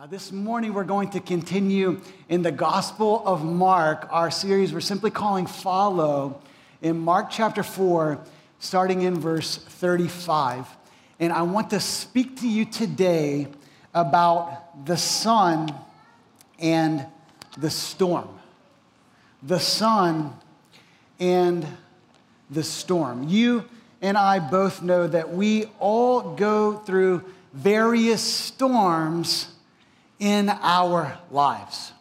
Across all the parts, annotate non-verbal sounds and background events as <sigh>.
Uh, this morning, we're going to continue in the Gospel of Mark, our series we're simply calling Follow, in Mark chapter 4, starting in verse 35. And I want to speak to you today about the sun and the storm. The sun and the storm. You and I both know that we all go through various storms in our lives.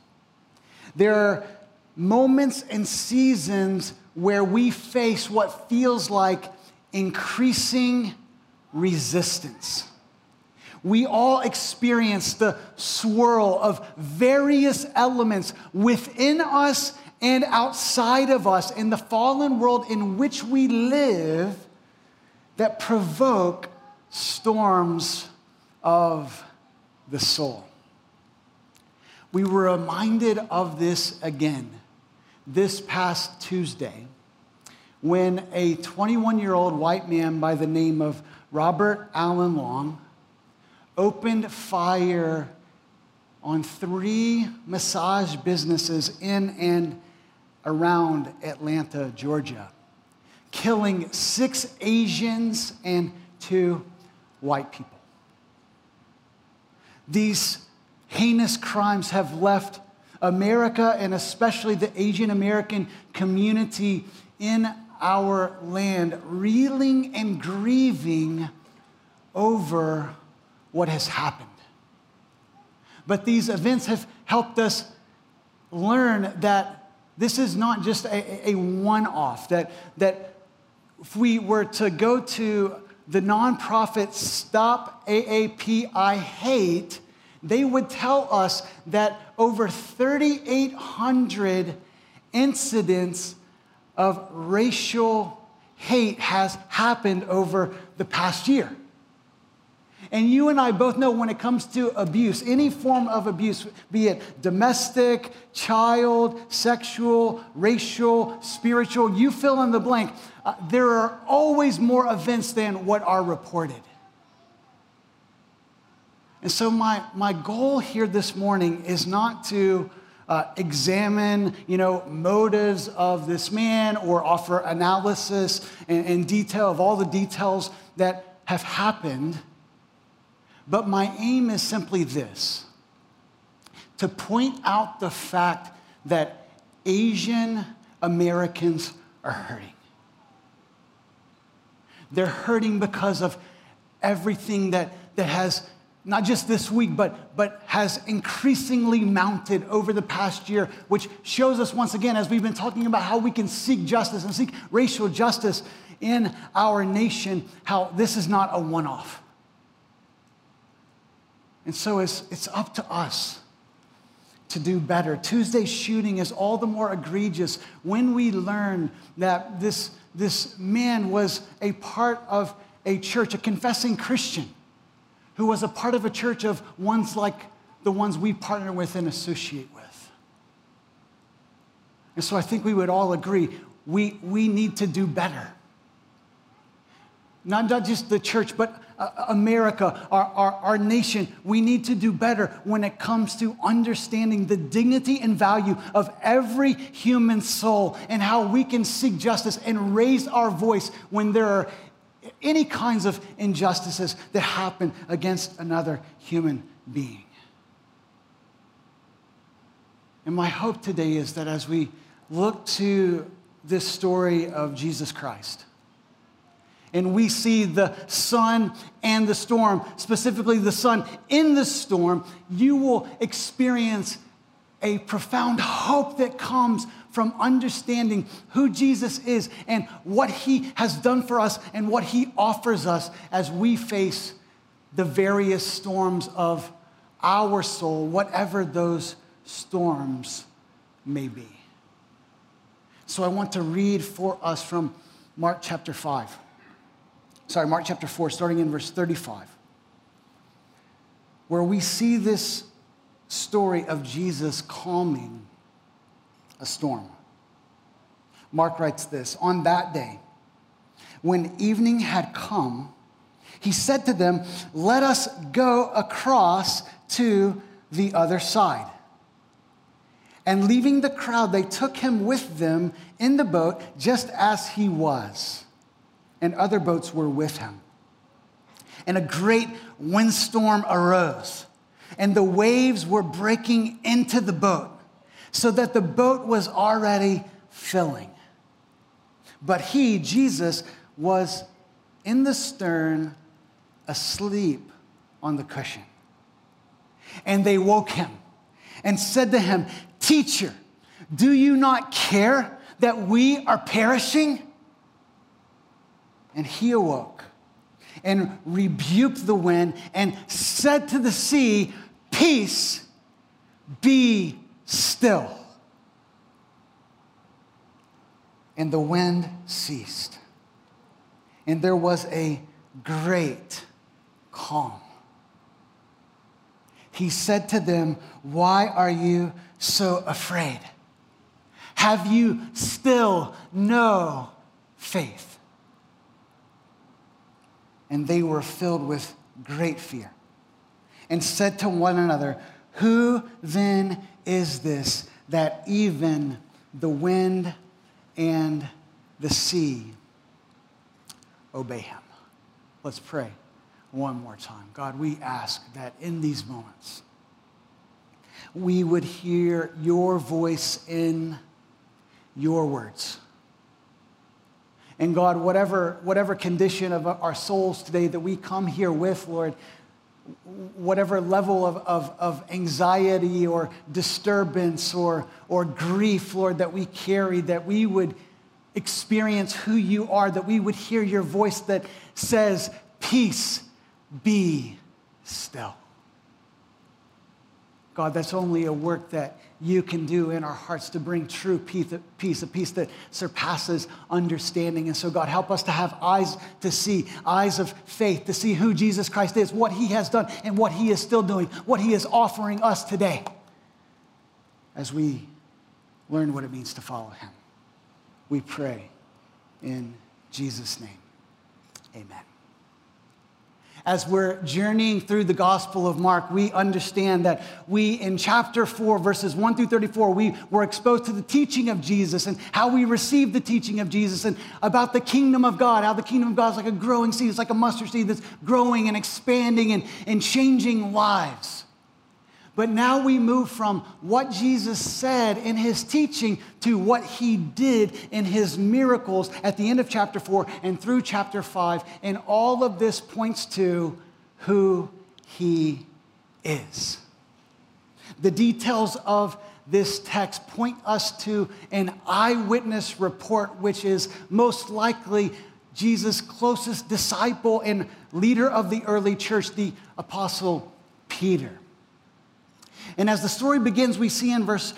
There are moments and seasons where we face what feels like increasing resistance. We all experience the swirl of various elements within us and outside of us in the fallen world in which we live that provoke storms of the soul. We were reminded of this again this past Tuesday when a 21 year old white man by the name of Robert Allen Long opened fire on three massage businesses in and around Atlanta, Georgia, killing six Asians and two white people. These heinous crimes have left America and especially the Asian American community in our land reeling and grieving over what has happened. But these events have helped us learn that this is not just a, a one off, that, that if we were to go to the nonprofit Stop AAPI Hate, they would tell us that over 3,800 incidents of racial hate has happened over the past year. And you and I both know when it comes to abuse, any form of abuse, be it domestic, child, sexual, racial, spiritual, you fill in the blank, uh, there are always more events than what are reported. And so, my, my goal here this morning is not to uh, examine, you know, motives of this man or offer analysis and, and detail of all the details that have happened. But my aim is simply this to point out the fact that Asian Americans are hurting. They're hurting because of everything that, that has not just this week, but, but has increasingly mounted over the past year, which shows us once again, as we've been talking about how we can seek justice and seek racial justice in our nation, how this is not a one off. And so it's, it's up to us to do better. Tuesday's shooting is all the more egregious when we learn that this, this man was a part of a church, a confessing Christian who was a part of a church of ones like the ones we partner with and associate with. And so I think we would all agree we, we need to do better. Not, not just the church, but uh, America, our, our, our nation, we need to do better when it comes to understanding the dignity and value of every human soul and how we can seek justice and raise our voice when there are any kinds of injustices that happen against another human being. And my hope today is that as we look to this story of Jesus Christ, and we see the sun and the storm, specifically the sun in the storm, you will experience a profound hope that comes from understanding who Jesus is and what he has done for us and what he offers us as we face the various storms of our soul, whatever those storms may be. So I want to read for us from Mark chapter 5. Sorry, Mark chapter 4, starting in verse 35, where we see this story of Jesus calming a storm. Mark writes this On that day, when evening had come, he said to them, Let us go across to the other side. And leaving the crowd, they took him with them in the boat just as he was. And other boats were with him. And a great windstorm arose, and the waves were breaking into the boat, so that the boat was already filling. But he, Jesus, was in the stern, asleep on the cushion. And they woke him and said to him, Teacher, do you not care that we are perishing? And he awoke and rebuked the wind and said to the sea, Peace, be still. And the wind ceased, and there was a great calm. He said to them, Why are you so afraid? Have you still no faith? And they were filled with great fear and said to one another, Who then is this that even the wind and the sea obey him? Let's pray one more time. God, we ask that in these moments, we would hear your voice in your words. And God, whatever, whatever condition of our souls today that we come here with, Lord, whatever level of, of, of anxiety or disturbance or, or grief, Lord, that we carry, that we would experience who you are, that we would hear your voice that says, Peace, be still. God, that's only a work that you can do in our hearts to bring true peace, a peace that surpasses understanding. And so, God, help us to have eyes to see, eyes of faith, to see who Jesus Christ is, what he has done, and what he is still doing, what he is offering us today as we learn what it means to follow him. We pray in Jesus' name. Amen as we're journeying through the Gospel of Mark, we understand that we, in chapter 4, verses 1 through 34, we were exposed to the teaching of Jesus and how we received the teaching of Jesus and about the kingdom of God, how the kingdom of God is like a growing seed, it's like a mustard seed that's growing and expanding and, and changing lives. But now we move from what Jesus said in his teaching to what he did in his miracles at the end of chapter 4 and through chapter 5. And all of this points to who he is. The details of this text point us to an eyewitness report, which is most likely Jesus' closest disciple and leader of the early church, the Apostle Peter. And as the story begins, we see in verse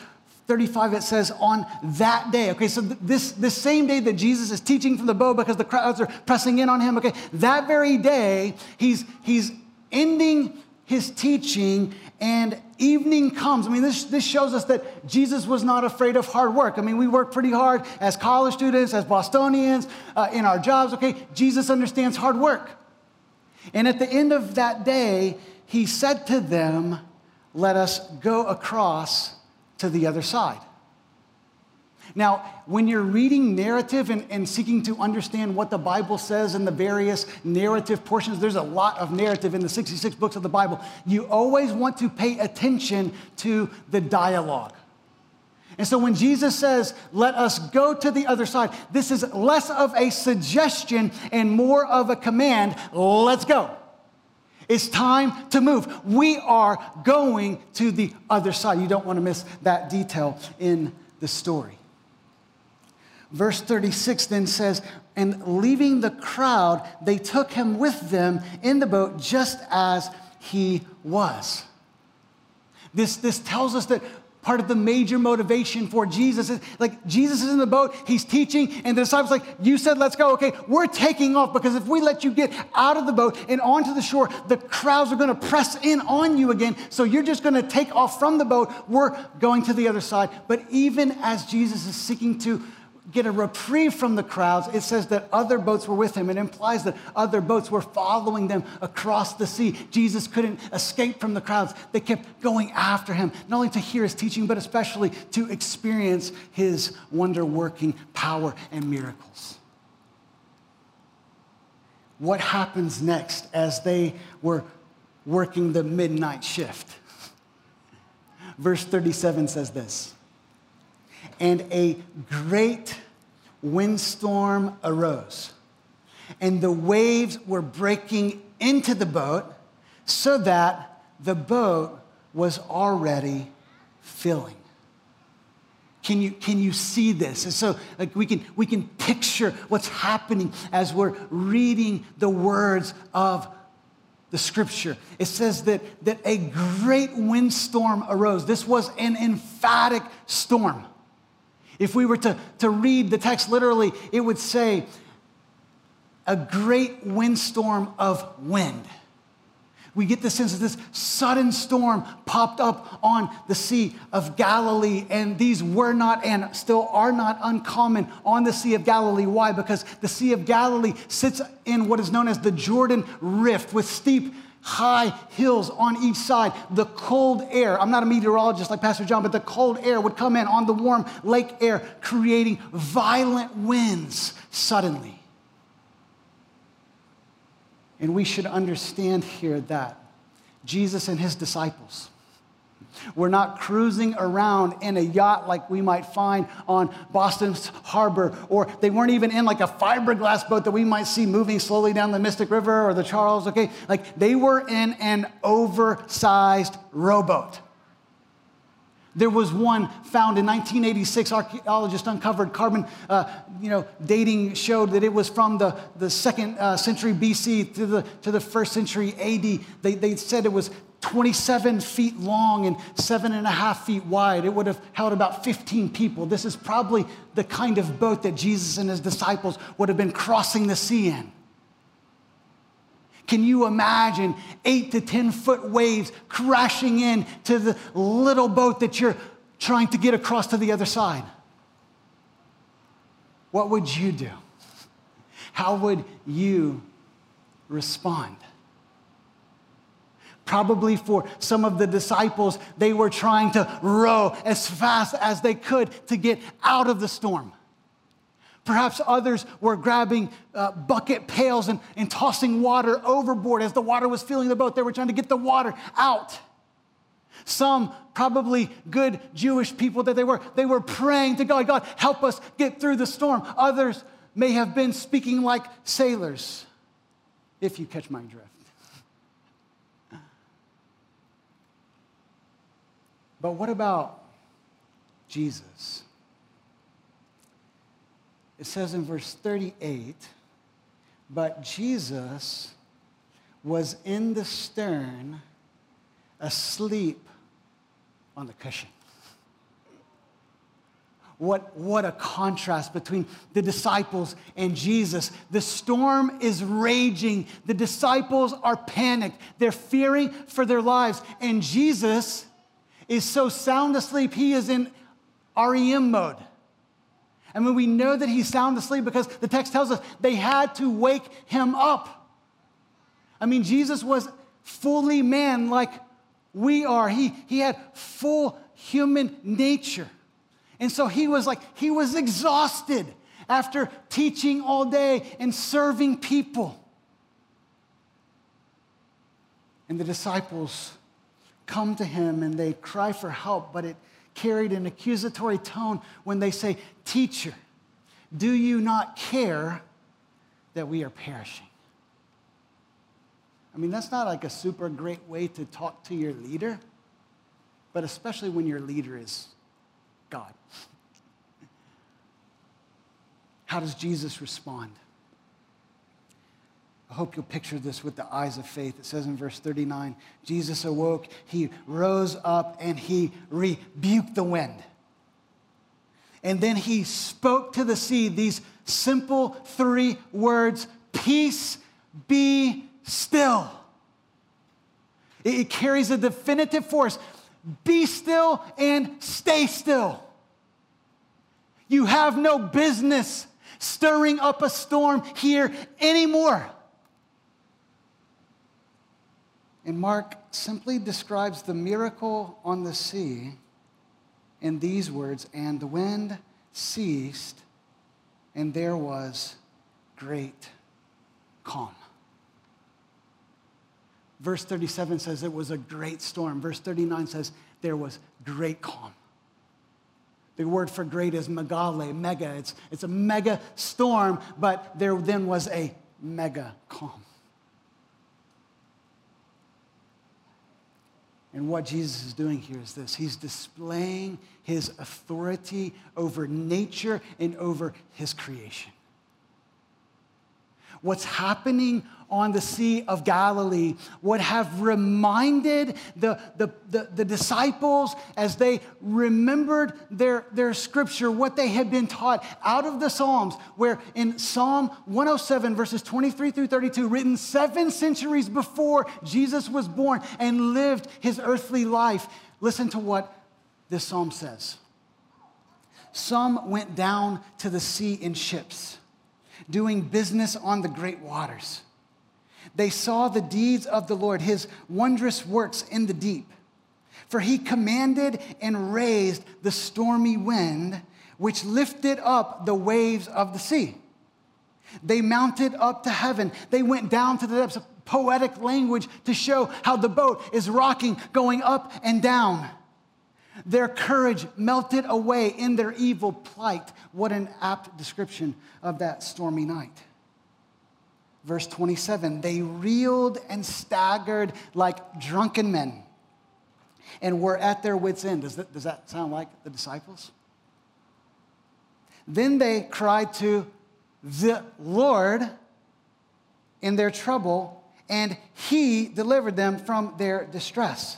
35 it says, on that day. Okay, so this, this same day that Jesus is teaching from the bow because the crowds are pressing in on him, okay, that very day, he's, he's ending his teaching and evening comes. I mean, this, this shows us that Jesus was not afraid of hard work. I mean, we work pretty hard as college students, as Bostonians, uh, in our jobs, okay? Jesus understands hard work. And at the end of that day, he said to them, let us go across to the other side. Now, when you're reading narrative and, and, seeking to understand what the Bible says in the various narrative portions, there's a lot of narrative in the 66 books of the Bible. You always want to pay attention to the dialogue. And so when Jesus says, let us go to the other side, this is less of a suggestion and more of a command let's go. It's time to move. We are going to the other side. You don't want to miss that detail in the story. Verse 36 then says, And leaving the crowd, they took him with them in the boat just as he was. This, this tells us that part of the major motivation for Jesus is like Jesus is in the boat, he's teaching, and the disciples like, you said let's go. Okay, we're taking off because if we let you get out of the boat and onto the shore, the crowds are gonna press in on you again. So you're just gonna take off from the boat. We're going to the other side. But even as Jesus is seeking to get a reprieve from the crowds, it says that other boats were with him. It implies that other boats were following them across the sea. Jesus couldn't escape from the crowds. They kept going after him, not only to hear his teaching, but especially to experience his wonder working power and miracles. What happens next as they were working the midnight shift? <laughs> Verse 37 says this and a great windstorm arose, and the waves were breaking into the boat so that the boat was already filling. Can you, can you see this? And so like we can we can picture what's happening as we're reading the words of the scripture. It says that, that a great windstorm arose. This was an emphatic storm. If we were to, to read the text literally, it would say, a great windstorm of wind. We get the sense that this sudden storm popped up on the Sea of Galilee, and these were not and still are not uncommon on the Sea of Galilee. Why? Because the Sea of Galilee sits in what is known as the Jordan Rift with steep high hills on each side. The cold air, I'm not a meteorologist like Pastor John, but the cold air would come in on the warm lake air, creating violent winds suddenly. And we should understand here that Jesus and his disciples, we're not cruising around in a yacht like we might find on Boston's harbor, or they weren't even in like a fiberglass boat that we might see moving slowly down the Mystic River or the Charles, okay? Like they were in an oversized rowboat. There was one found in 1986. Archaeologists uncovered carbon, uh, you know, dating showed that it was from the, the second uh, century BC to the, to the first century AD. They, they said it was 27 feet long and seven and a half feet wide. It would have held about 15 people. This is probably the kind of boat that Jesus and his disciples would have been crossing the sea in. Can you imagine eight to 10 foot waves crashing in to the little boat that you're trying to get across to the other side? What would you do? How would you respond? Probably for some of the disciples, they were trying to row as fast as they could to get out of the storm. Perhaps others were grabbing uh, bucket pails and, and tossing water overboard as the water was filling the boat. They were trying to get the water out. Some, probably good Jewish people that they were, they were praying to God, God, help us get through the storm. Others may have been speaking like sailors, if you catch my drift. But what about Jesus? It says in verse 38 But Jesus was in the stern, asleep on the cushion. What, what a contrast between the disciples and Jesus. The storm is raging. The disciples are panicked. They're fearing for their lives. And Jesus is so sound asleep, he is in REM mode. I when we know that he's sound asleep because the text tells us they had to wake him up. I mean, Jesus was fully man like we are. He, he had full human nature. And so he was like, he was exhausted after teaching all day and serving people. And the disciples come to him and they cry for help, but it carried an accusatory tone when they say, Teacher, do you not care that we are perishing? I mean, that's not like a super great way to talk to your leader, but especially when your leader is God. <laughs> How does Jesus respond? I hope you'll picture this with the eyes of faith. It says in verse 39 Jesus awoke, he rose up, and he rebuked the wind. And then he spoke to the sea these simple three words Peace be still. It carries a definitive force be still and stay still. You have no business stirring up a storm here anymore. And Mark simply describes the miracle on the sea in these words and the wind ceased, and there was great calm. Verse 37 says it was a great storm. Verse 39 says there was great calm. The word for great is megale, mega. It's, it's a mega storm, but there then was a mega calm. And what Jesus is doing here is this He's displaying His authority over nature and over His creation. What's happening on the Sea of Galilee would have reminded the, the, the, the, disciples as they remembered their, their scripture, what they had been taught out of the Psalms, where in Psalm 107, verses 23 through 32, written seven centuries before Jesus was born and lived his earthly life, listen to what this psalm says. Some went down to the sea in ships, doing business on the great waters. They saw the deeds of the Lord, his wondrous works in the deep. For he commanded and raised the stormy wind, which lifted up the waves of the sea. They mounted up to heaven. They went down to the depths poetic language to show how the boat is rocking, going up and down. Their courage melted away in their evil plight. What an apt description of that stormy night. Verse 27 they reeled and staggered like drunken men and were at their wits' end. Does that, does that sound like the disciples? Then they cried to the Lord in their trouble, and He delivered them from their distress.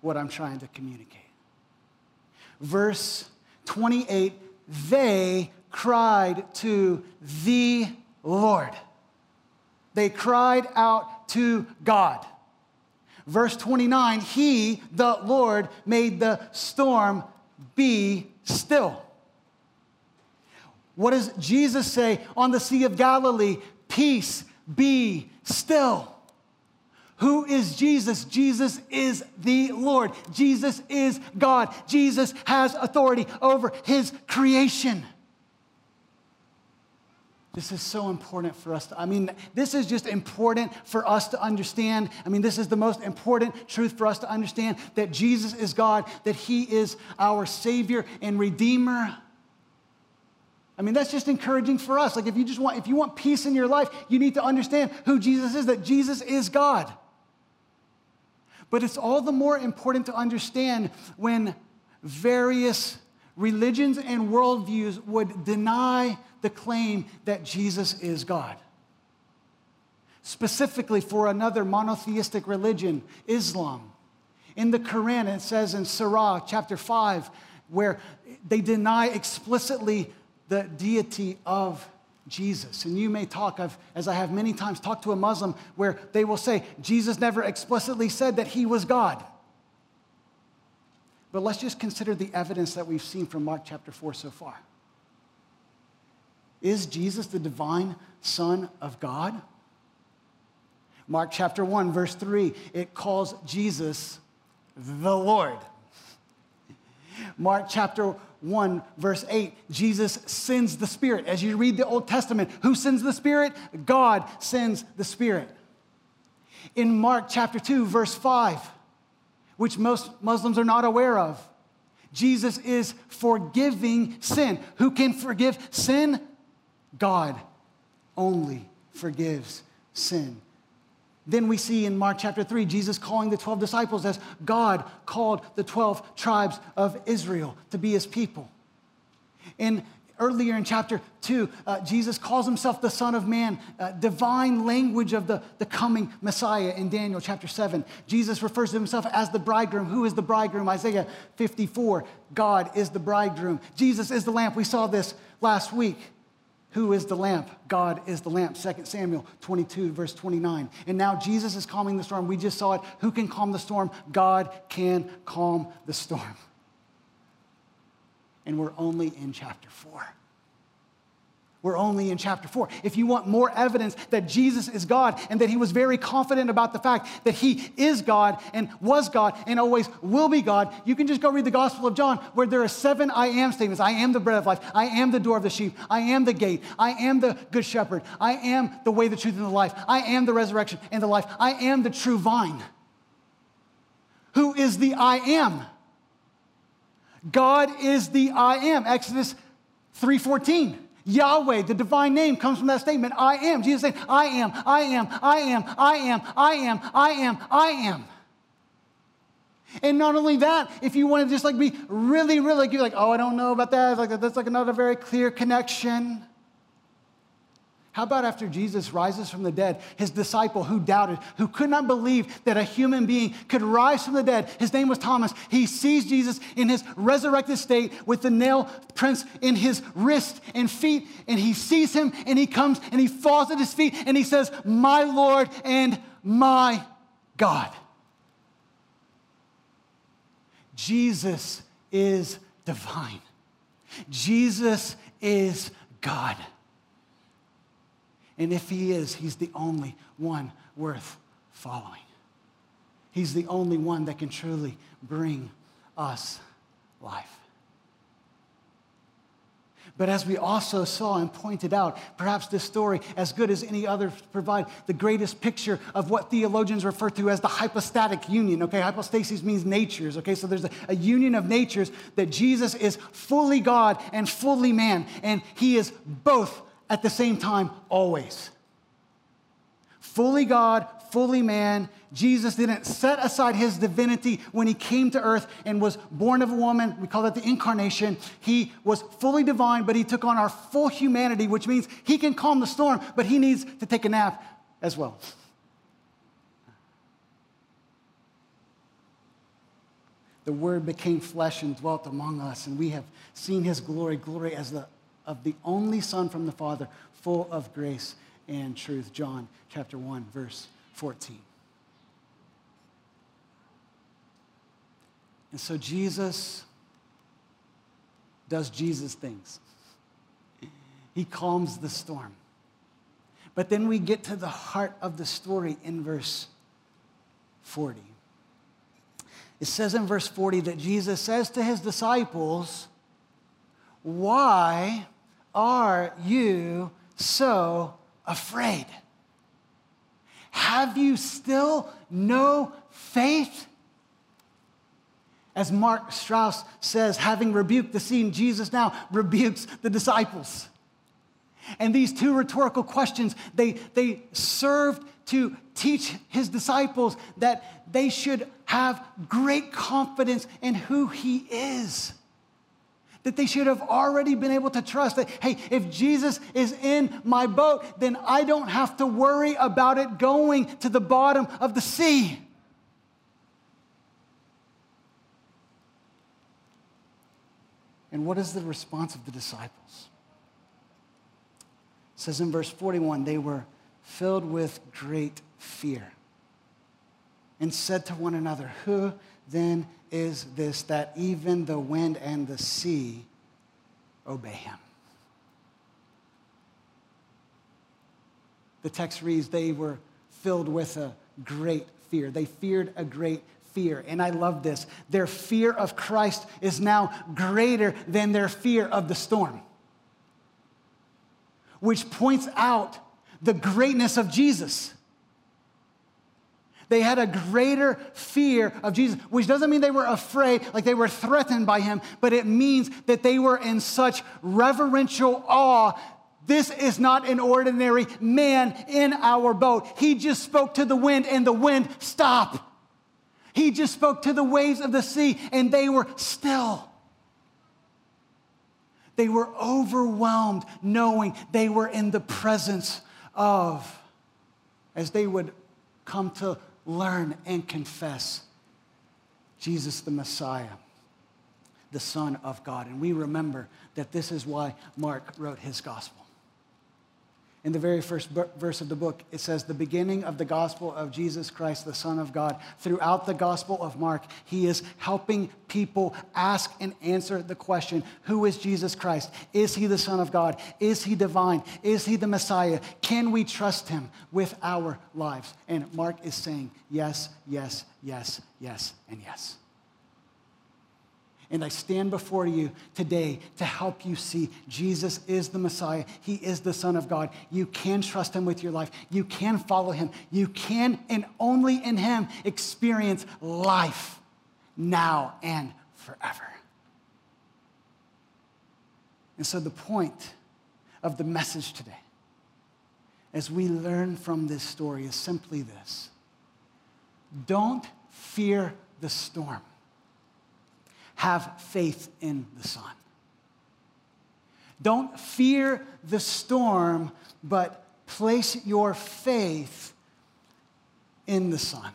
what I'm trying to communicate. Verse 28 they cried to the Lord. They cried out to God. Verse 29 He, the Lord, made the storm be still. What does Jesus say on the Sea of Galilee? Peace be still. Who is Jesus? Jesus is the Lord. Jesus is God. Jesus has authority over his creation. This is so important for us to, I mean, this is just important for us to understand. I mean, this is the most important truth for us to understand that Jesus is God, that He is our Savior and Redeemer. I mean, that's just encouraging for us. Like, if you just want, if you want peace in your life, you need to understand who Jesus is, that Jesus is God. But it's all the more important to understand when various religions and worldviews would deny the claim that Jesus is God. Specifically, for another monotheistic religion, Islam. In the Quran, it says in Surah chapter 5, where they deny explicitly the deity of Jesus. And you may talk, I've, as I have many times talked to a Muslim, where they will say, Jesus never explicitly said that he was God. But let's just consider the evidence that we've seen from Mark chapter 4 so far. Is Jesus the divine Son of God? Mark chapter 1, verse 3, it calls Jesus the Lord. Mark chapter 1, verse 8, Jesus sends the Spirit. As you read the Old Testament, who sends the Spirit? God sends the Spirit. In Mark chapter 2, verse 5, which most Muslims are not aware of, Jesus is forgiving sin. Who can forgive sin? God only forgives sin. Then we see in Mark chapter 3, Jesus calling the 12 disciples as God called the 12 tribes of Israel to be his people. In earlier in chapter 2, uh, Jesus calls himself the Son of Man, uh, divine language of the, the coming Messiah in Daniel chapter 7. Jesus refers to himself as the bridegroom. Who is the bridegroom? Isaiah 54. God is the bridegroom. Jesus is the lamp. We saw this last week. Who is the lamp? God is the lamp. 2 Samuel 22, verse 29. And now Jesus is calming the storm. We just saw it. Who can calm the storm? God can calm the storm and we're only in chapter 4. We're only in chapter 4. If you want more evidence that Jesus is God and that he was very confident about the fact that he is God and was God and always will be God, you can just go read the Gospel of John where there are seven I am statements. I am the bread of life. I am the door of the sheep. I am the gate. I am the good shepherd. I am the way, the truth, and the life. I am the resurrection and the life. I am the true vine. Who is the I am? God is the I am. Exodus 3:14. Yahweh, the divine name, comes from that statement. I am. Jesus saying, I am, I am, I am, I am, I am, I am, I am. And not only that, if you want to just like be really, really like, you're like, oh, I don't know about that. Like that's like another very clear connection. How about after Jesus rises from the dead, his disciple who doubted, who could not believe that a human being could rise from the dead, his name was Thomas. He sees Jesus in his resurrected state with the nail prints in his wrist and feet, and he sees him and he comes and he falls at his feet and he says, My Lord and my God. Jesus is divine, Jesus is God. And if he is, he's the only one worth following. He's the only one that can truly bring us life. But as we also saw and pointed out, perhaps this story, as good as any other, provide the greatest picture of what theologians refer to as the hypostatic union. Okay, hypostasis means natures. Okay, so there's a, a union of natures that Jesus is fully God and fully man, and he is both at the same time, always. Fully God, fully man. Jesus didn't set aside his divinity when he came to earth and was born of a woman. We call that the incarnation. He was fully divine, but he took on our full humanity, which means he can calm the storm, but he needs to take a nap as well. The Word became flesh and dwelt among us, and we have seen his glory, glory as the of the only Son from the Father, full of grace and truth. John chapter 1, verse 14. And so Jesus does Jesus things. He calms the storm. But then we get to the heart of the story in verse 40. It says in verse 40 that Jesus says to his disciples, Why are you so afraid? Have you still no faith? As Mark Strauss says, having rebuked the scene, Jesus now rebukes the disciples. And these two rhetorical questions, they, they served to teach his disciples that they should have great confidence in who he is that they should have already been able to trust that, hey, if Jesus is in my boat, then I don't have to worry about it going to the bottom of the sea. And what is the response of the disciples? It says in verse 41 they were filled with great fear and said to one another, Who then is this that even the wind and the sea obey him. The text reads, they were filled with a great fear. They feared a great fear. And I love this. Their fear of Christ is now greater than their fear of the storm, which points out the greatness of Jesus. They had a greater fear of Jesus, which doesn't mean they were afraid, like they were threatened by him, but it means that they were in such reverential awe. This is not an ordinary man in our boat. He just spoke to the wind, and the wind stopped. He just spoke to the waves of the sea, and they were still. They were overwhelmed knowing they were in the presence of, as they would come to learn and confess, Jesus the Messiah, the Son of God. And we remember that this is why Mark wrote his gospel in the very first verse of the book, it says, The beginning of the gospel of Jesus Christ, the Son of God. Throughout the gospel of Mark, he is helping people ask and answer the question Who is Jesus Christ? Is he the Son of God? Is he divine? Is he the Messiah? Can we trust him with our lives? And Mark is saying, Yes, yes, yes, yes, and yes. And I stand before you today to help you see Jesus is the Messiah. He is the Son of God. You can trust Him with your life. You can follow Him. You can, and only in Him, experience life now and forever. And so, the point of the message today, as we learn from this story, is simply this don't fear the storm have faith in the Son. Don't fear the storm, but place your faith in the Son.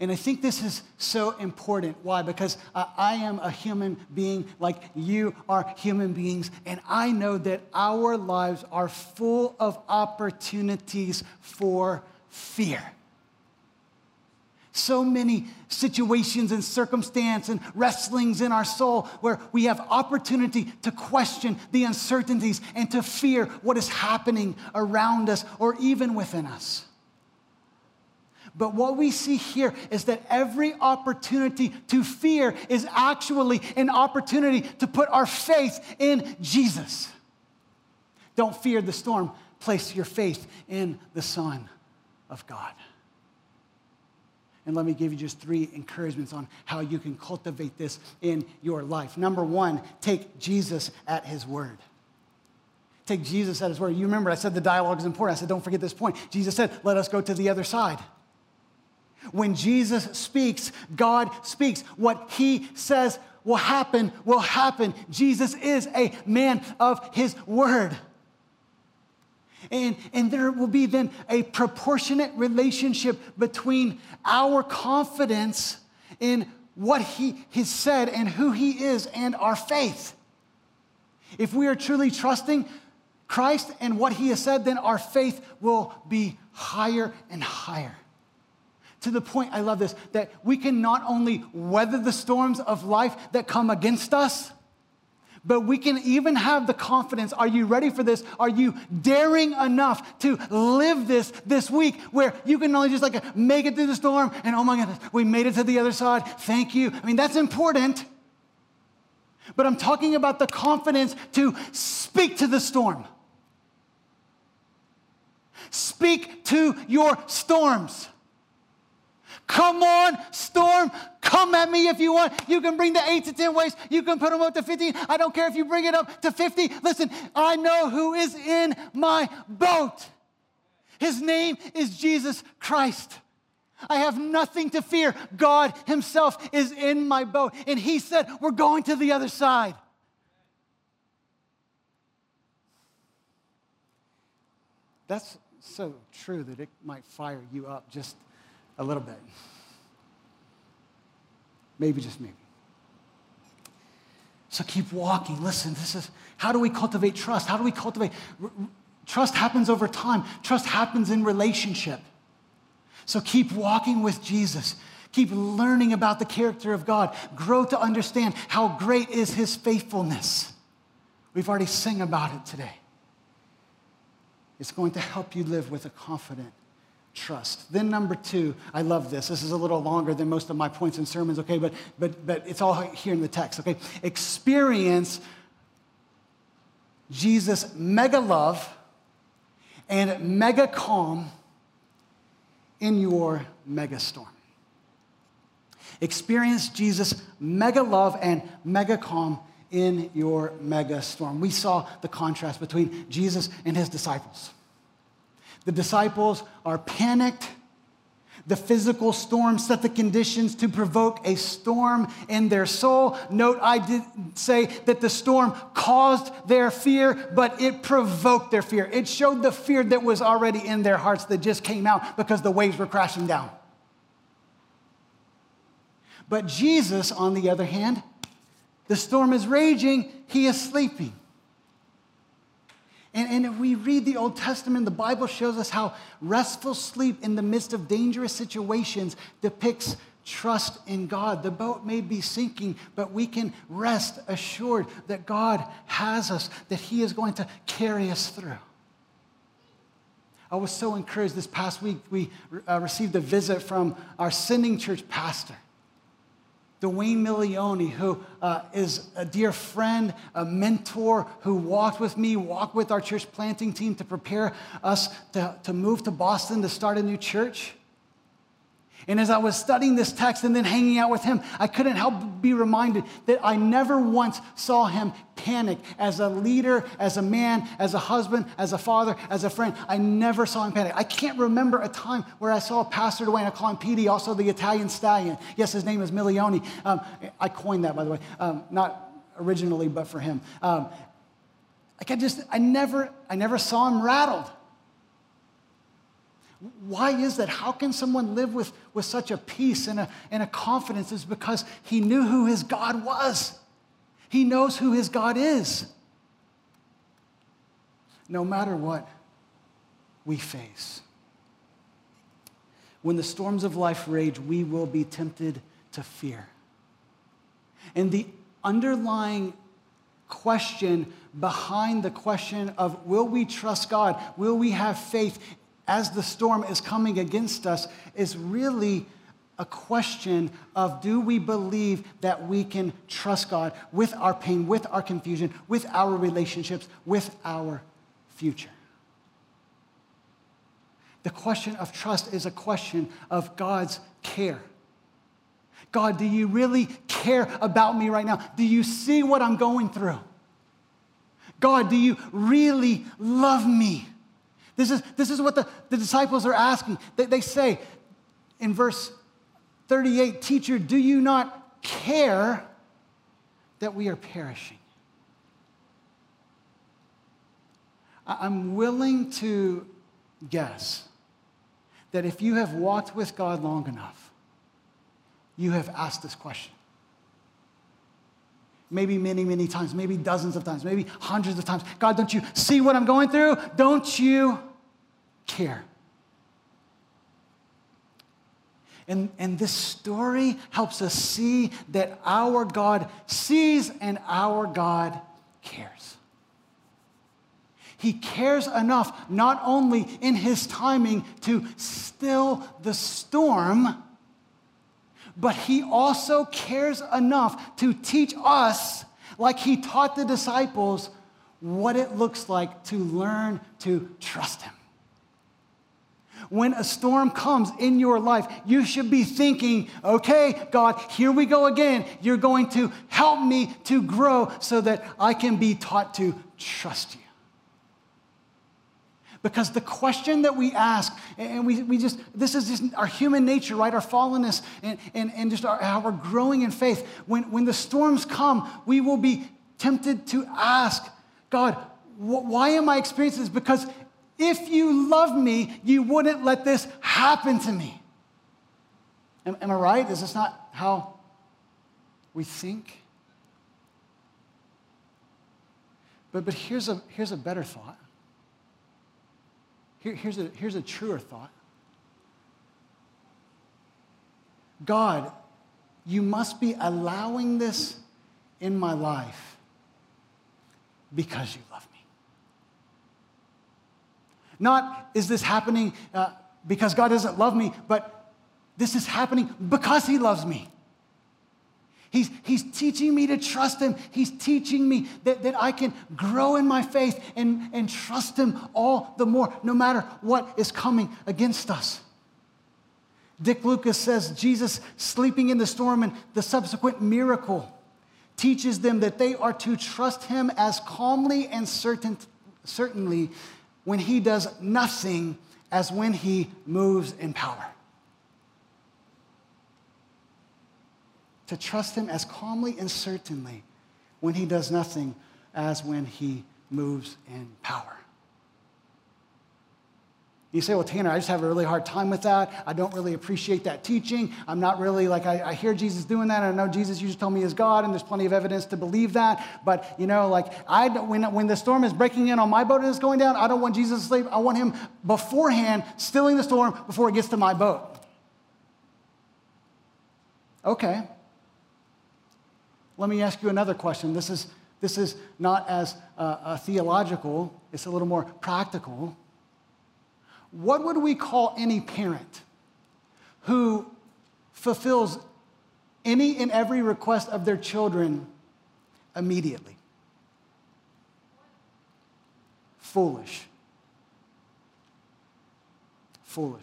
And I think this is so important. Why? Because uh, I am a human being like you are human beings, and I know that our lives are full of opportunities for fear so many situations and circumstance and wrestlings in our soul where we have opportunity to question the uncertainties and to fear what is happening around us or even within us. But what we see here is that every opportunity to fear is actually an opportunity to put our faith in Jesus. Don't fear the storm, place your faith in the Son of God. And let me give you just three encouragements on how you can cultivate this in your life. Number one, take Jesus at his word. Take Jesus at his word. You remember, I said the dialogue is important. I said, don't forget this point. Jesus said, let us go to the other side. When Jesus speaks, God speaks. What he says will happen, will happen. Jesus is a man of his word. And, and there will be then a proportionate relationship between our confidence in what he has said and who he is and our faith. If we are truly trusting Christ and what he has said, then our faith will be higher and higher. To the point, I love this, that we can not only weather the storms of life that come against us, but we can even have the confidence. Are you ready for this? Are you daring enough to live this this week where you can only just like make it through the storm and oh my goodness, we made it to the other side. Thank you. I mean, that's important. But I'm talking about the confidence to speak to the storm. Speak to your storms. Come on, storm, come at me if you want. You can bring the eight to 10 ways. You can put them up to 15. I don't care if you bring it up to 50. Listen, I know who is in my boat. His name is Jesus Christ. I have nothing to fear. God Himself is in my boat. And He said, We're going to the other side. That's so true that it might fire you up just a little bit. Maybe just maybe. So keep walking. Listen, this is how do we cultivate trust? How do we cultivate trust happens over time. Trust happens in relationship. So keep walking with Jesus. Keep learning about the character of God. Grow to understand how great is his faithfulness. We've already sang about it today. It's going to help you live with a confident trust. Then number two, I love this. This is a little longer than most of my points in sermons, okay, but but but it's all here in the text, okay? Experience Jesus' mega love and mega calm in your mega storm. Experience Jesus' mega love and mega calm in your mega storm. We saw the contrast between Jesus and his disciples. The disciples are panicked. The physical storm set the conditions to provoke a storm in their soul. Note, I did say that the storm caused their fear, but it provoked their fear. It showed the fear that was already in their hearts that just came out because the waves were crashing down. But Jesus, on the other hand, the storm is raging, he is sleeping. And, and if we read the Old Testament, the Bible shows us how restful sleep in the midst of dangerous situations depicts trust in God. The boat may be sinking, but we can rest assured that God has us, that He is going to carry us through. I was so encouraged this past week. We uh, received a visit from our sending church pastor. Dwayne Milioni, who uh, is a dear friend, a mentor, who walked with me, walked with our church planting team to prepare us to, to move to Boston to start a new church. And as I was studying this text and then hanging out with him, I couldn't help be reminded that I never once saw him panic as a leader, as a man, as a husband, as a father, as a friend. I never saw him panic. I can't remember a time where I saw a Pastor Dwayne, I call him PD, also the Italian stallion. Yes, his name is Milioni. Um, I coined that, by the way, um, not originally, but for him. Um, like I just, I never, I never saw him rattled. Why is that? How can someone live with, with such a peace and a, and a confidence? Is because he knew who his God was. He knows who his God is. No matter what we face, when the storms of life rage, we will be tempted to fear. And the underlying question behind the question of will we trust God? Will we have faith? As the storm is coming against us is really a question of do we believe that we can trust God with our pain, with our confusion, with our relationships, with our future? The question of trust is a question of God's care. God, do you really care about me right now? Do you see what I'm going through? God, do you really love me? This is, this is what the, the disciples are asking. They, they say in verse 38 Teacher, do you not care that we are perishing? I'm willing to guess that if you have walked with God long enough, you have asked this question. Maybe many, many times, maybe dozens of times, maybe hundreds of times. God, don't you see what I'm going through? Don't you care. And, and this story helps us see that our God sees and our God cares. He cares enough, not only in his timing to still the storm, but he also cares enough to teach us, like he taught the disciples, what it looks like to learn to trust him. When a storm comes in your life, you should be thinking, okay, God, here we go again. You're going to help me to grow so that I can be taught to trust you. Because the question that we ask, and we, we just, this is just our human nature, right? Our fallenness and, and, and just our, how we're growing in faith. When, when the storms come, we will be tempted to ask, God, why am I experiencing this? Because if you love me, you wouldn't let this happen to me. Am, am I right? Is this not how we think? But, but here's, a, here's a better thought. Here, here's, a, here's a truer thought. God, you must be allowing this in my life because you love me. Not is this happening uh, because God doesn't love me, but this is happening because He loves me. He's, he's teaching me to trust Him. He's teaching me that, that I can grow in my faith and, and trust Him all the more, no matter what is coming against us. Dick Lucas says Jesus sleeping in the storm and the subsequent miracle teaches them that they are to trust Him as calmly and certain, certainly when he does nothing as when he moves in power. To trust him as calmly and certainly when he does nothing as when he moves in power. You say, well, Tanner, I just have a really hard time with that. I don't really appreciate that teaching. I'm not really like, I, I hear Jesus doing that. I know Jesus, you just told me is God, and there's plenty of evidence to believe that. But, you know, like, I, when, when the storm is breaking in on my boat and it's going down, I don't want Jesus to sleep. I want him beforehand stilling the storm before it gets to my boat. Okay. Let me ask you another question. This is, this is not as uh, theological, it's a little more practical. What would we call any parent who fulfills any and every request of their children immediately? Foolish. Foolish.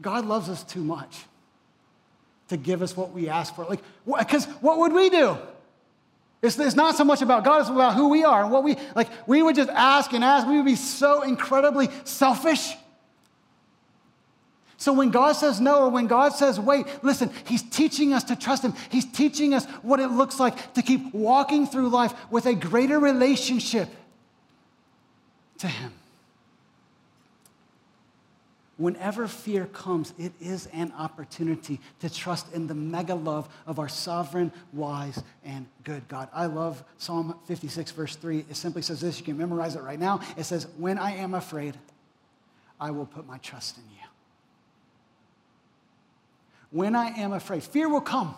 God loves us too much to give us what we ask for. Like, because what would we do? It's, it's not so much about God, it's about who we are and what we, like, we would just ask and ask. We would be so incredibly selfish. So when God says no or when God says wait, listen, He's teaching us to trust Him. He's teaching us what it looks like to keep walking through life with a greater relationship to Him. Whenever fear comes, it is an opportunity to trust in the mega love of our sovereign, wise, and good God. I love Psalm 56, verse 3. It simply says this. You can memorize it right now. It says, When I am afraid, I will put my trust in you. When I am afraid, fear will come.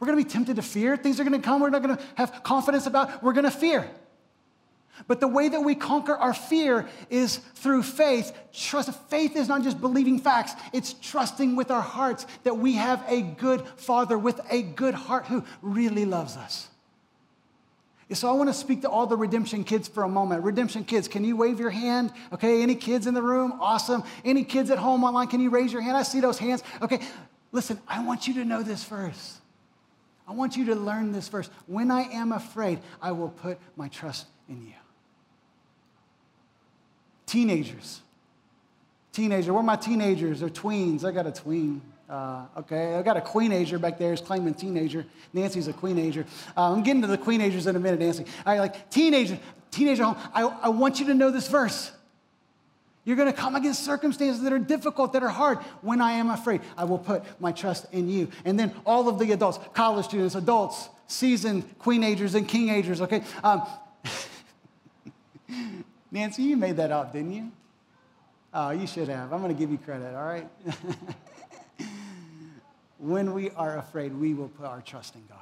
We're going to be tempted to fear. Things are going to come we're not going to have confidence about. We're going to fear. But the way that we conquer our fear is through faith. Trust. Faith is not just believing facts, it's trusting with our hearts that we have a good Father with a good heart who really loves us. So I want to speak to all the redemption kids for a moment. Redemption kids, can you wave your hand? Okay, any kids in the room? Awesome. Any kids at home online, can you raise your hand? I see those hands. Okay, listen, I want you to know this first. I want you to learn this first. When I am afraid, I will put my trust in you. Teenagers. Teenager. Where are my teenagers? They're tweens. I got a tween. Uh, okay, I got a queenager back there. Is claiming teenager. Nancy's a queenager. Uh, I'm getting to the queenagers in a minute, Nancy. All right, like teenager, teenager home. I, I want you to know this verse. You're going to come against circumstances that are difficult, that are hard. When I am afraid, I will put my trust in you. And then all of the adults, college students, adults, seasoned queenagers and kingagers, okay? Um, <laughs> Nancy, you made that up, didn't you? Oh, you should have. I'm going to give you credit, all right? <laughs> when we are afraid, we will put our trust in God.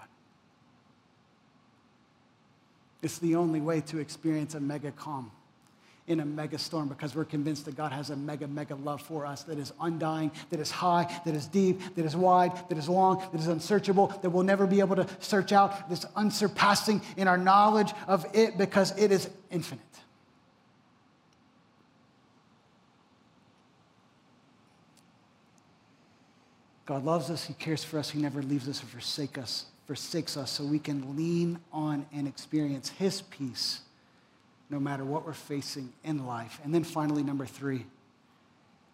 It's the only way to experience a mega calm in a mega storm because we're convinced that God has a mega, mega love for us that is undying, that is high, that is deep, that is wide, that is long, that is unsearchable, that we'll never be able to search out, that's unsurpassing in our knowledge of it because it is infinite. God loves us, He cares for us, He never leaves us or forsake us, forsakes us, so we can lean on and experience His peace no matter what we're facing in life. And then finally, number three,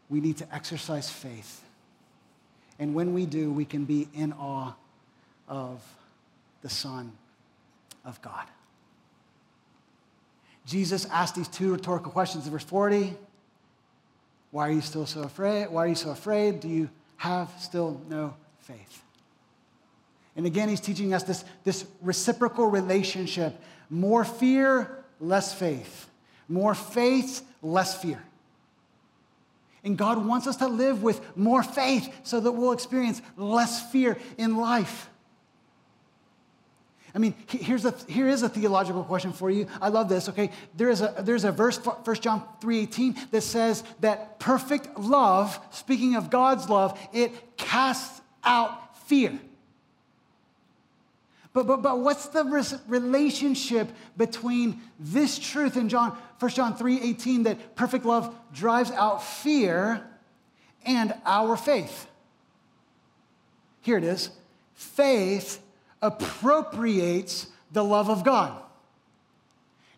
we need to exercise faith. And when we do, we can be in awe of the Son of God. Jesus asked these two rhetorical questions in verse 40. Why are you still so afraid? Why are you so afraid? Do you have still no faith. And again, he's teaching us this, this reciprocal relationship more fear, less faith. More faith, less fear. And God wants us to live with more faith so that we'll experience less fear in life. I mean, here's a, here is a theological question for you. I love this, okay? There is a, there's a verse, 1 John 3.18, that says that perfect love, speaking of God's love, it casts out fear. But, but, but what's the relationship between this truth in John, 1 John 3.18, that perfect love drives out fear, and our faith? Here it is. Faith appropriates the love of God.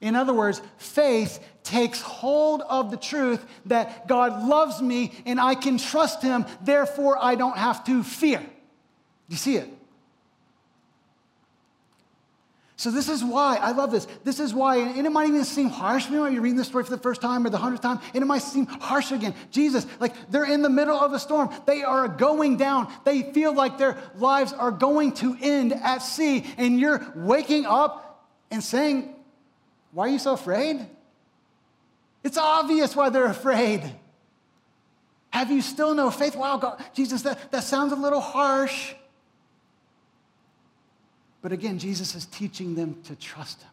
In other words, faith takes hold of the truth that God loves me and I can trust him, therefore I don't have to fear. You see it? So this is why I love this. This is why, and it might even seem harsh. Know, you're reading this story for the first time or the hundredth time, and it might seem harsh again. Jesus, like they're in the middle of a storm. They are going down. They feel like their lives are going to end at sea, and you're waking up and saying, "Why are you so afraid?" It's obvious why they're afraid. Have you still no faith? Wow, God, Jesus, that, that sounds a little harsh. But again, Jesus is teaching them to trust him.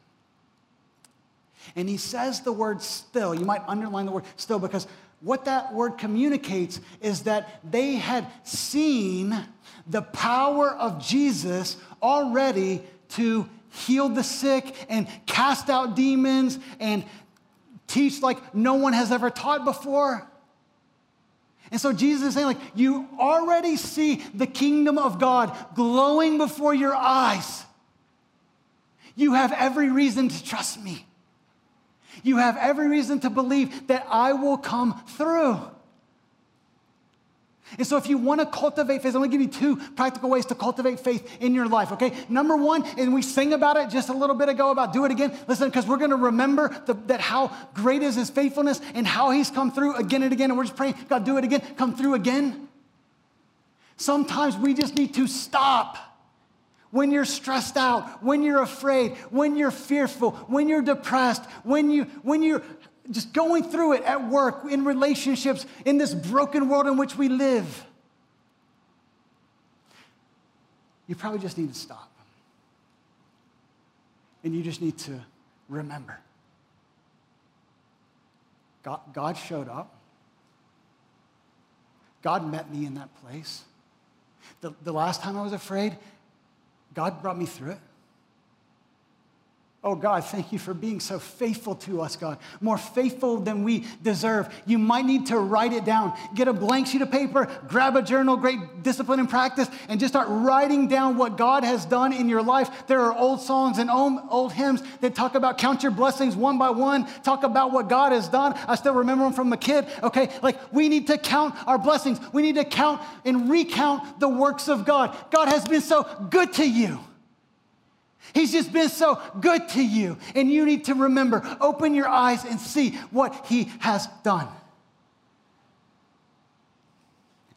And he says the word still. You might underline the word still because what that word communicates is that they had seen the power of Jesus already to heal the sick and cast out demons and teach like no one has ever taught before. And so Jesus is saying, like, you already see the kingdom of God glowing before your eyes. You have every reason to trust me. You have every reason to believe that I will come through. And so, if you want to cultivate faith, I'm going to give you two practical ways to cultivate faith in your life, okay? Number one, and we sing about it just a little bit ago about do it again. Listen, because we're going to remember the, that how great is his faithfulness and how he's come through again and again. And we're just praying, God, do it again, come through again. Sometimes we just need to stop. When you're stressed out, when you're afraid, when you're fearful, when you're depressed, when, you, when you're just going through it at work, in relationships, in this broken world in which we live. You probably just need to stop. And you just need to remember God, God showed up, God met me in that place. The, the last time I was afraid, God brought me through it. Oh God, thank you for being so faithful to us, God. More faithful than we deserve. You might need to write it down. Get a blank sheet of paper, grab a journal, great discipline and practice, and just start writing down what God has done in your life. There are old songs and old hymns that talk about count your blessings one by one, talk about what God has done. I still remember them from a kid. Okay, like we need to count our blessings. We need to count and recount the works of God. God has been so good to you. He's just been so good to you. And you need to remember, open your eyes and see what he has done.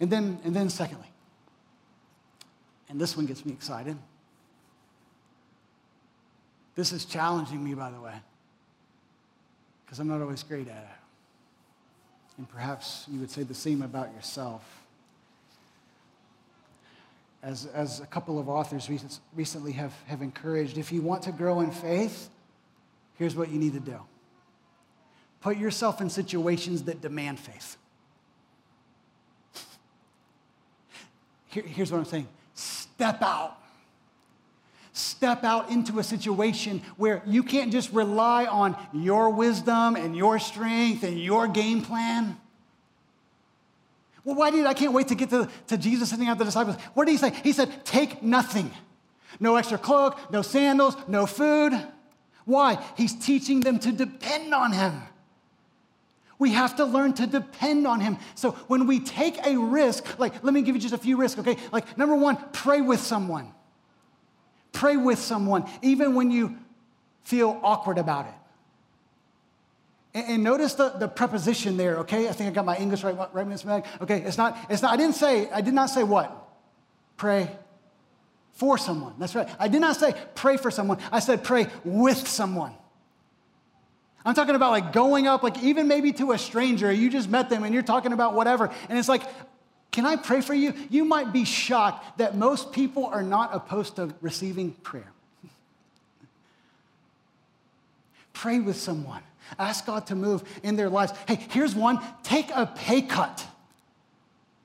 And then, and then secondly, and this one gets me excited. This is challenging me, by the way, because I'm not always great at it. And perhaps you would say the same about yourself as, as a couple of authors recently have, have encouraged, if you want to grow in faith, here's what you need to do put yourself in situations that demand faith. Here, here's what I'm saying step out. Step out into a situation where you can't just rely on your wisdom and your strength and your game plan. Well, why did I can't wait to get to, to Jesus sending out the disciples? What did he say? He said, Take nothing. No extra cloak, no sandals, no food. Why? He's teaching them to depend on him. We have to learn to depend on him. So when we take a risk, like, let me give you just a few risks, okay? Like, number one, pray with someone. Pray with someone, even when you feel awkward about it. And, and notice the, the preposition there, okay? I think I got my English right, right, Miss Meg? Okay, it's not, it's not, I didn't say, I did not say what? Pray for someone. That's right. I did not say pray for someone. I said pray with someone. I'm talking about like going up, like even maybe to a stranger, you just met them and you're talking about whatever. And it's like, can I pray for you? You might be shocked that most people are not opposed to receiving prayer. <laughs> pray with someone. Ask God to move in their lives. Hey, here's one take a pay cut.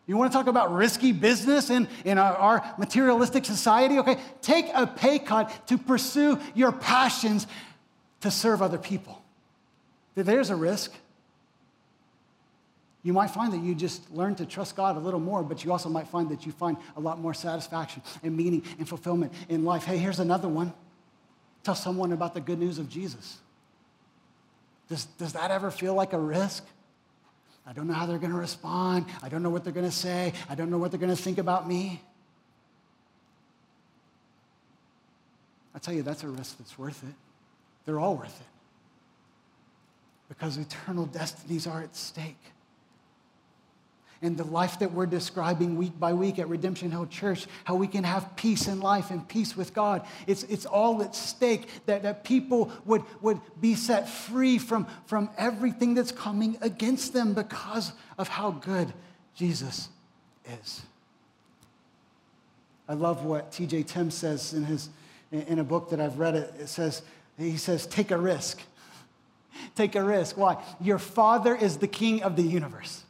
You want to talk about risky business in, in our, our materialistic society? Okay, take a pay cut to pursue your passions to serve other people. There's a risk. You might find that you just learn to trust God a little more, but you also might find that you find a lot more satisfaction and meaning and fulfillment in life. Hey, here's another one tell someone about the good news of Jesus. Does, does that ever feel like a risk? I don't know how they're going to respond. I don't know what they're going to say. I don't know what they're going to think about me. I tell you, that's a risk that's worth it. They're all worth it. Because eternal destinies are at stake and the life that we're describing week by week at Redemption Hill Church, how we can have peace in life and peace with God. It's, it's all at stake that, that people would, would be set free from, from everything that's coming against them because of how good Jesus is. I love what TJ Tim says in, his, in a book that I've read. It, it says, he says, take a risk. <laughs> Take a risk. Why? Your father is the king of the universe.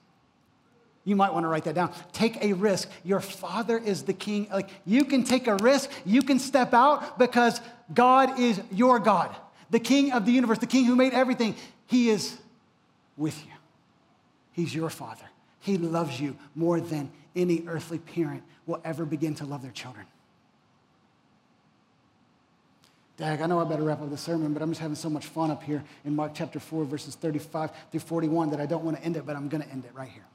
You might want to write that down. Take a risk. Your father is the king. Like you can take a risk, you can step out because God is your God, the king of the universe, the king who made everything. He is with you. He's your father. He loves you more than any earthly parent will ever begin to love their children. Dag, I know I better wrap up the sermon, but I'm just having so much fun up here in Mark chapter 4, verses 35 through 41 that I don't want to end it, but I'm going to end it right here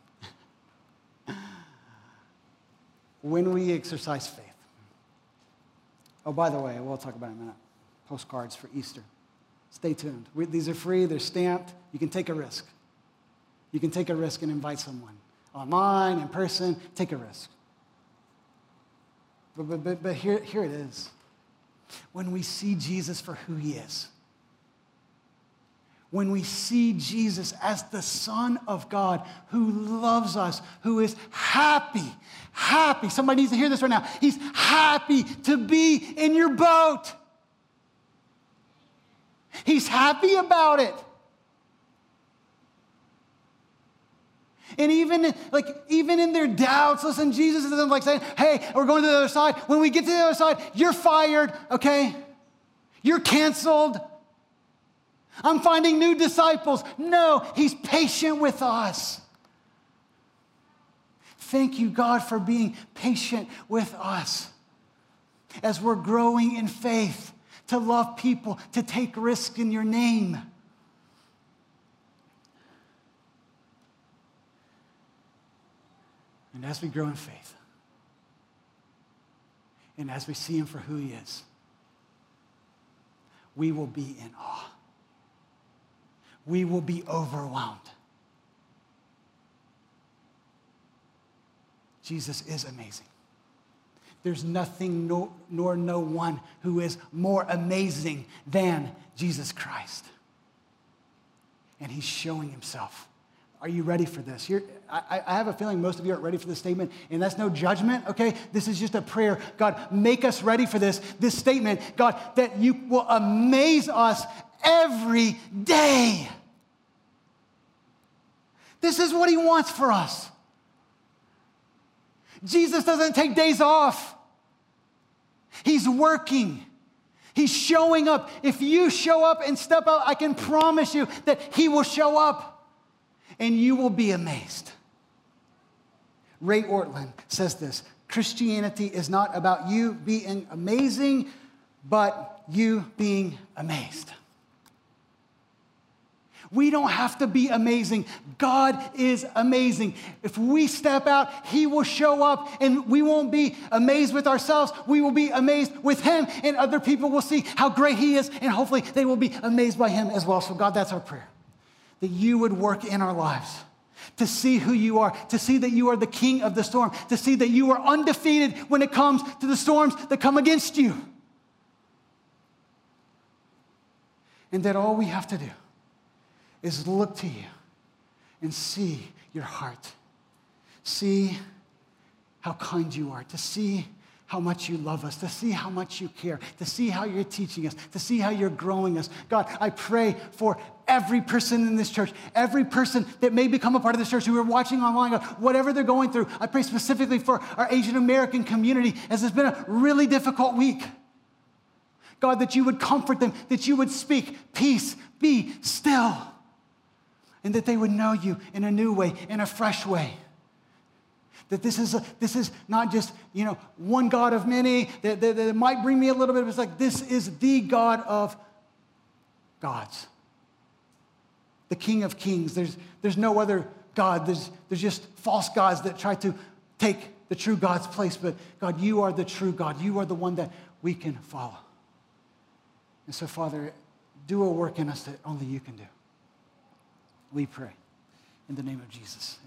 when we exercise faith. Oh, by the way, we'll talk about it in a minute. Postcards for Easter. Stay tuned. We, these are free, they're stamped. You can take a risk. You can take a risk and invite someone online, in person, take a risk. But, but, but, but here, here it is. When we see Jesus for who he is, when we see Jesus as the Son of God who loves us, who is happy, happy. Somebody needs to hear this right now. He's happy to be in your boat. He's happy about it. And even like even in their doubts, listen, Jesus isn't like saying, "Hey, we're going to the other side." When we get to the other side, you're fired, okay? You're canceled. I'm finding new disciples. No, he's patient with us. Thank you, God, for being patient with us as we're growing in faith to love people, to take risks in your name. And as we grow in faith, and as we see him for who he is, we will be in awe we will be overwhelmed. Jesus is amazing. There's nothing nor, nor no one who is more amazing than Jesus Christ. And he's showing himself. Are you ready for this? I, I, have a feeling most of you aren't ready for this statement, and that's no judgment, okay? This is just a prayer. God, make us ready for this, this statement. God, that you will amaze us every day. This is what he wants for us. Jesus doesn't take days off. He's working. He's showing up. If you show up and step out, I can promise you that He will show up and you will be amazed. Ray Ortlund says this Christianity is not about you being amazing, but you being amazed. We don't have to be amazing. God is amazing. If we step out, He will show up, and we won't be amazed with ourselves. We will be amazed with Him, and other people will see how great He is, and hopefully they will be amazed by Him as well. So, God, that's our prayer that you would work in our lives to see who you are, to see that you are the king of the storm, to see that you are undefeated when it comes to the storms that come against you. And that all we have to do is look to you and see your heart. See how kind you are, to see how much you love us, to see how much you care, to see how you're teaching us, to see how you're growing us. God, I pray for every person in this church, every person that may become a part of this church who are watching online, whatever they're going through. I pray specifically for our Asian American community as it's been a really difficult week. God, that you would comfort them, that you would speak, peace, be still and that they would know you in a new way, in a fresh way. That this is, a, this is not just, you know, one God of many, that, that, that might bring me a little bit, but it's like this is the God of gods. The King of Kings. There's, there's no other God. There's, there's just false gods that try to take the true God's place. But God, you are the true God. You are the one that we can follow. And so, Father, do a work in us that only you can do. We pray. In the name of Jesus.